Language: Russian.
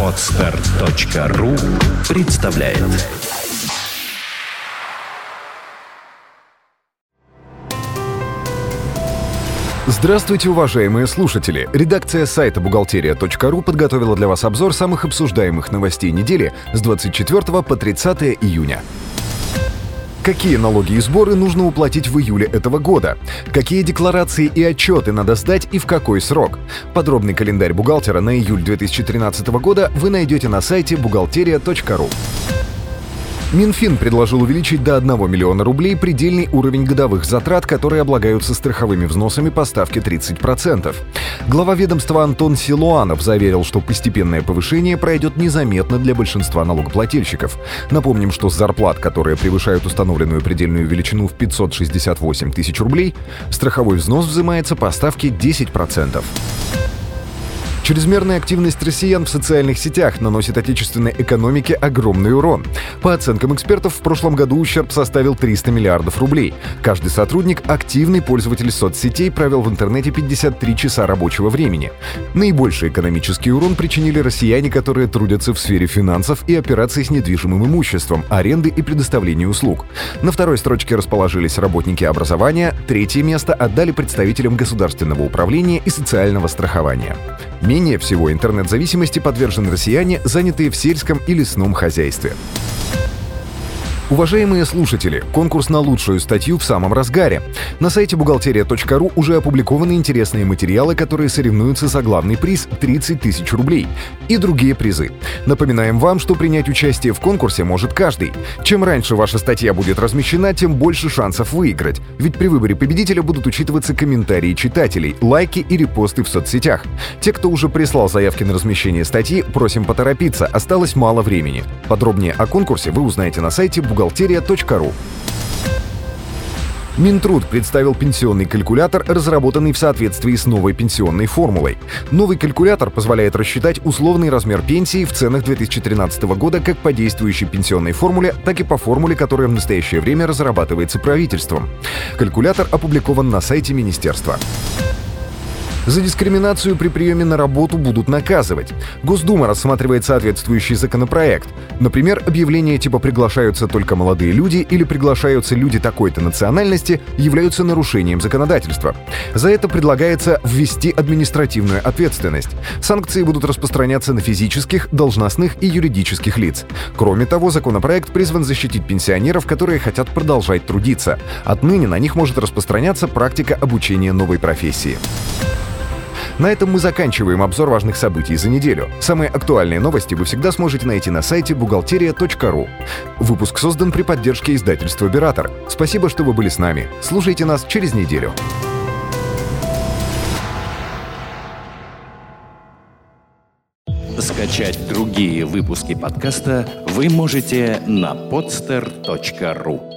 Отстар.ру представляет Здравствуйте, уважаемые слушатели! Редакция сайта бухгалтерия.ру подготовила для вас обзор самых обсуждаемых новостей недели с 24 по 30 июня. Какие налоги и сборы нужно уплатить в июле этого года? Какие декларации и отчеты надо сдать и в какой срок? Подробный календарь бухгалтера на июль 2013 года вы найдете на сайте бухгалтерия.ру. Минфин предложил увеличить до 1 миллиона рублей предельный уровень годовых затрат, которые облагаются страховыми взносами по ставке 30%. Глава ведомства Антон Силуанов заверил, что постепенное повышение пройдет незаметно для большинства налогоплательщиков. Напомним, что с зарплат, которые превышают установленную предельную величину в 568 тысяч рублей, страховой взнос взимается по ставке 10%. Чрезмерная активность россиян в социальных сетях наносит отечественной экономике огромный урон. По оценкам экспертов, в прошлом году ущерб составил 300 миллиардов рублей. Каждый сотрудник, активный пользователь соцсетей, провел в интернете 53 часа рабочего времени. Наибольший экономический урон причинили россияне, которые трудятся в сфере финансов и операций с недвижимым имуществом, аренды и предоставления услуг. На второй строчке расположились работники образования, третье место отдали представителям государственного управления и социального страхования. Менее всего интернет-зависимости подвержены россияне, занятые в сельском и лесном хозяйстве. Уважаемые слушатели, конкурс на лучшую статью в самом разгаре. На сайте бухгалтерия.ру уже опубликованы интересные материалы, которые соревнуются за главный приз 30 тысяч рублей и другие призы. Напоминаем вам, что принять участие в конкурсе может каждый. Чем раньше ваша статья будет размещена, тем больше шансов выиграть. Ведь при выборе победителя будут учитываться комментарии читателей, лайки и репосты в соцсетях. Те, кто уже прислал заявки на размещение статьи, просим поторопиться, осталось мало времени. Подробнее о конкурсе вы узнаете на сайте бухгалтерия.ру. Минтруд представил пенсионный калькулятор, разработанный в соответствии с новой пенсионной формулой. Новый калькулятор позволяет рассчитать условный размер пенсии в ценах 2013 года как по действующей пенсионной формуле, так и по формуле, которая в настоящее время разрабатывается правительством. Калькулятор опубликован на сайте министерства. За дискриминацию при приеме на работу будут наказывать. Госдума рассматривает соответствующий законопроект. Например, объявления типа «приглашаются только молодые люди» или «приглашаются люди такой-то национальности» являются нарушением законодательства. За это предлагается ввести административную ответственность. Санкции будут распространяться на физических, должностных и юридических лиц. Кроме того, законопроект призван защитить пенсионеров, которые хотят продолжать трудиться. Отныне на них может распространяться практика обучения новой профессии. На этом мы заканчиваем обзор важных событий за неделю. Самые актуальные новости вы всегда сможете найти на сайте бухгалтерия.ру. Выпуск создан при поддержке издательства «Оператор». Спасибо, что вы были с нами. Слушайте нас через неделю. Скачать другие выпуски подкаста вы можете на podster.ru